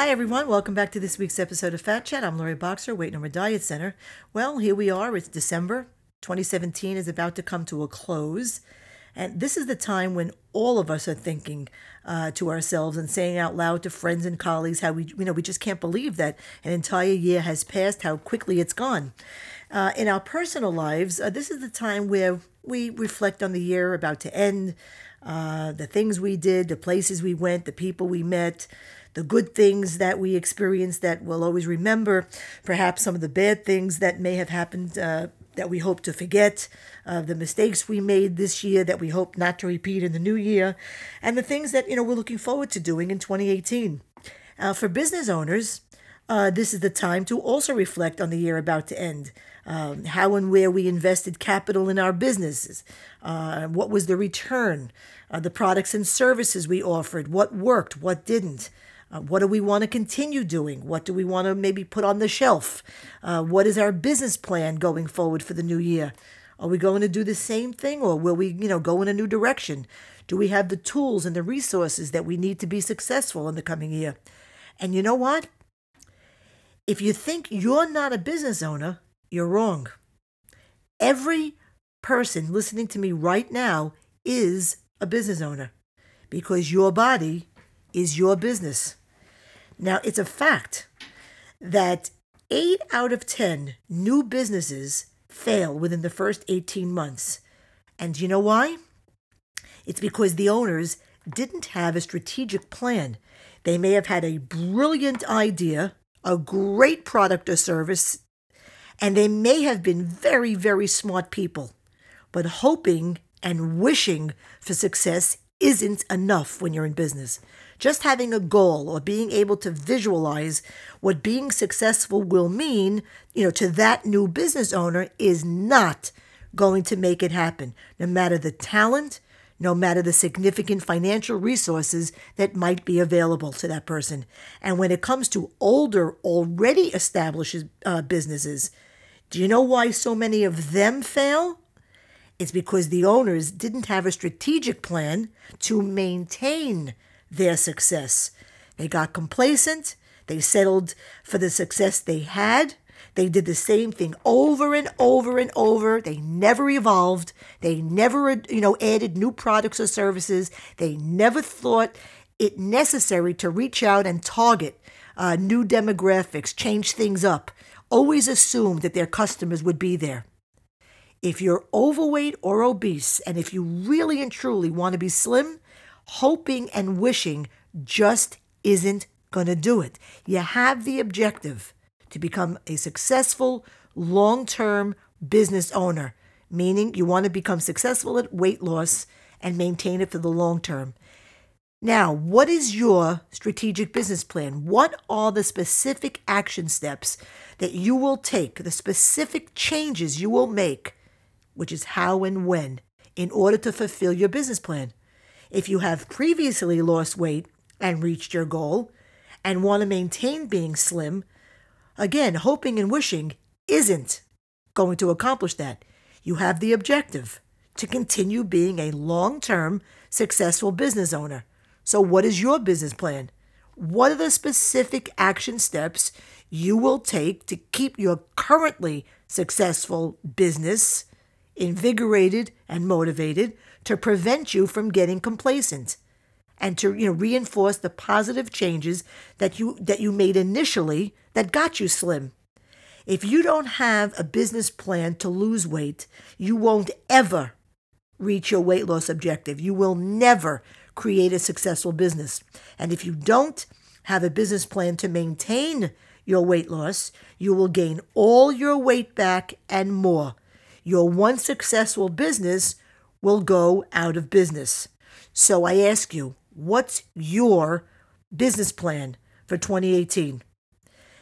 Hi, everyone. Welcome back to this week's episode of Fat Chat. I'm Lori Boxer, Weight No More Diet Center. Well, here we are. It's December. 2017 is about to come to a close. And this is the time when all of us are thinking uh, to ourselves and saying out loud to friends and colleagues how we, you know, we just can't believe that an entire year has passed, how quickly it's gone. Uh, in our personal lives, uh, this is the time where we reflect on the year about to end, uh, the things we did, the places we went, the people we met, the good things that we experienced that we'll always remember, perhaps some of the bad things that may have happened uh, that we hope to forget, uh, the mistakes we made this year that we hope not to repeat in the new year, and the things that you know we're looking forward to doing in 2018. Uh, for business owners, uh, this is the time to also reflect on the year about to end. Um, how and where we invested capital in our businesses, uh, what was the return, uh, the products and services we offered, what worked, what didn't. Uh, what do we want to continue doing? What do we want to maybe put on the shelf? Uh, what is our business plan going forward for the new year? Are we going to do the same thing or will we, you know, go in a new direction? Do we have the tools and the resources that we need to be successful in the coming year? And you know what? If you think you're not a business owner, you're wrong. Every person listening to me right now is a business owner because your body is your business. Now, it's a fact that eight out of 10 new businesses fail within the first 18 months. And you know why? It's because the owners didn't have a strategic plan. They may have had a brilliant idea, a great product or service, and they may have been very, very smart people. But hoping and wishing for success isn't enough when you're in business. Just having a goal or being able to visualize what being successful will mean, you know, to that new business owner is not going to make it happen, no matter the talent, no matter the significant financial resources that might be available to that person. And when it comes to older, already established uh, businesses, do you know why so many of them fail? It's because the owners didn't have a strategic plan to maintain their success. They got complacent. They settled for the success they had. They did the same thing over and over and over. They never evolved. They never, you know, added new products or services. They never thought it necessary to reach out and target uh, new demographics, change things up. Always assumed that their customers would be there. If you're overweight or obese, and if you really and truly want to be slim, hoping and wishing just isn't going to do it. You have the objective to become a successful, long term business owner, meaning you want to become successful at weight loss and maintain it for the long term. Now, what is your strategic business plan? What are the specific action steps that you will take, the specific changes you will make, which is how and when, in order to fulfill your business plan? If you have previously lost weight and reached your goal and want to maintain being slim, again, hoping and wishing isn't going to accomplish that. You have the objective to continue being a long term successful business owner. So, what is your business plan? What are the specific action steps you will take to keep your currently successful business invigorated and motivated to prevent you from getting complacent and to you know reinforce the positive changes that you that you made initially that got you slim. If you don't have a business plan to lose weight, you won't ever reach your weight loss objective. You will never create a successful business. And if you don't have a business plan to maintain your weight loss, you will gain all your weight back and more. Your one successful business will go out of business. So I ask you, what's your business plan for 2018?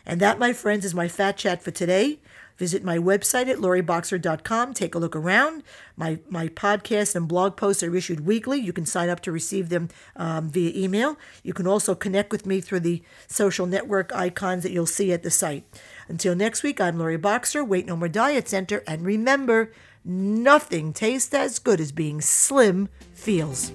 And that, my friends, is my fat chat for today. Visit my website at loriboxer.com. Take a look around. My, my podcast and blog posts are issued weekly. You can sign up to receive them um, via email. You can also connect with me through the social network icons that you'll see at the site. Until next week, I'm Lori Boxer, Weight No More Diet Center. And remember, Nothing tastes as good as being slim feels.